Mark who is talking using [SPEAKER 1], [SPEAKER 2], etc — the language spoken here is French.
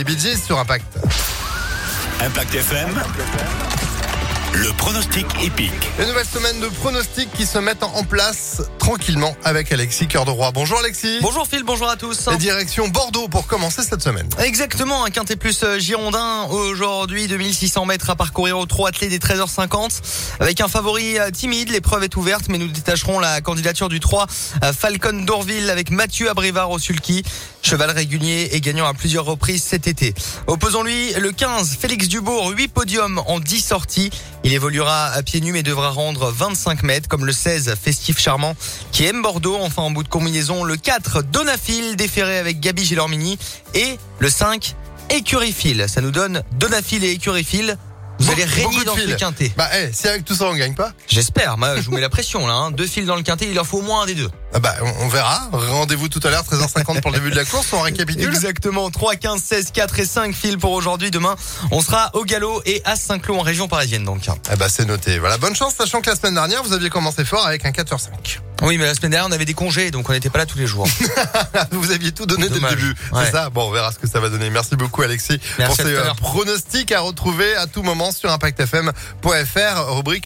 [SPEAKER 1] les Bee Gees sur Impact.
[SPEAKER 2] Impact FM. Le pronostic épique.
[SPEAKER 1] Une nouvelle semaine de pronostics qui se mettent en place tranquillement avec Alexis Cœur de Roi. Bonjour Alexis.
[SPEAKER 3] Bonjour Phil, bonjour à tous.
[SPEAKER 1] Et direction Bordeaux pour commencer cette semaine.
[SPEAKER 3] Exactement, un quintet plus euh, Girondin aujourd'hui, 2600 mètres à parcourir au trot attelé des 13h50 avec un favori euh, timide. L'épreuve est ouverte, mais nous détacherons la candidature du 3 euh, Falcon d'Orville avec Mathieu Abrivard au sulky. Cheval régulier et gagnant à plusieurs reprises cet été. Opposons-lui le 15 Félix Dubourg, 8 podiums en 10 sorties. Il évoluera à pieds nus mais devra rendre 25 mètres comme le 16 Festif Charmant qui aime Bordeaux. Enfin en bout de combinaison le 4 Donafil déféré avec Gabi Gilormini et le 5 Écurifil. Ça nous donne Donafil et Écurifil. Vous allez régner dans ce quintet.
[SPEAKER 1] Bah, eh, si avec tout ça on gagne pas,
[SPEAKER 3] J'espère. Je vous mets la pression là. hein. Deux fils dans le quintet, il en faut au moins un des deux.
[SPEAKER 1] ah bah, on, on verra. Rendez-vous tout à l'heure, 13h50 pour le début de la course. On récapitule.
[SPEAKER 3] Exactement. 3, 15, 16, 4 et 5 fils pour aujourd'hui. Demain, on sera au galop et à Saint-Cloud en région parisienne donc.
[SPEAKER 1] Ah bah, c'est noté. Voilà, bonne chance, sachant que la semaine dernière, vous aviez commencé fort avec un 4 sur 5.
[SPEAKER 3] Oui, mais la semaine dernière, on avait des congés, donc on n'était pas là tous les jours.
[SPEAKER 1] Vous aviez tout donné dès le début.
[SPEAKER 3] Ouais.
[SPEAKER 1] C'est ça. Bon, on verra ce que ça va donner. Merci beaucoup, Alexis,
[SPEAKER 3] Merci
[SPEAKER 1] pour ces euh, pronostics à retrouver à tout moment sur ImpactFM.fr, rubrique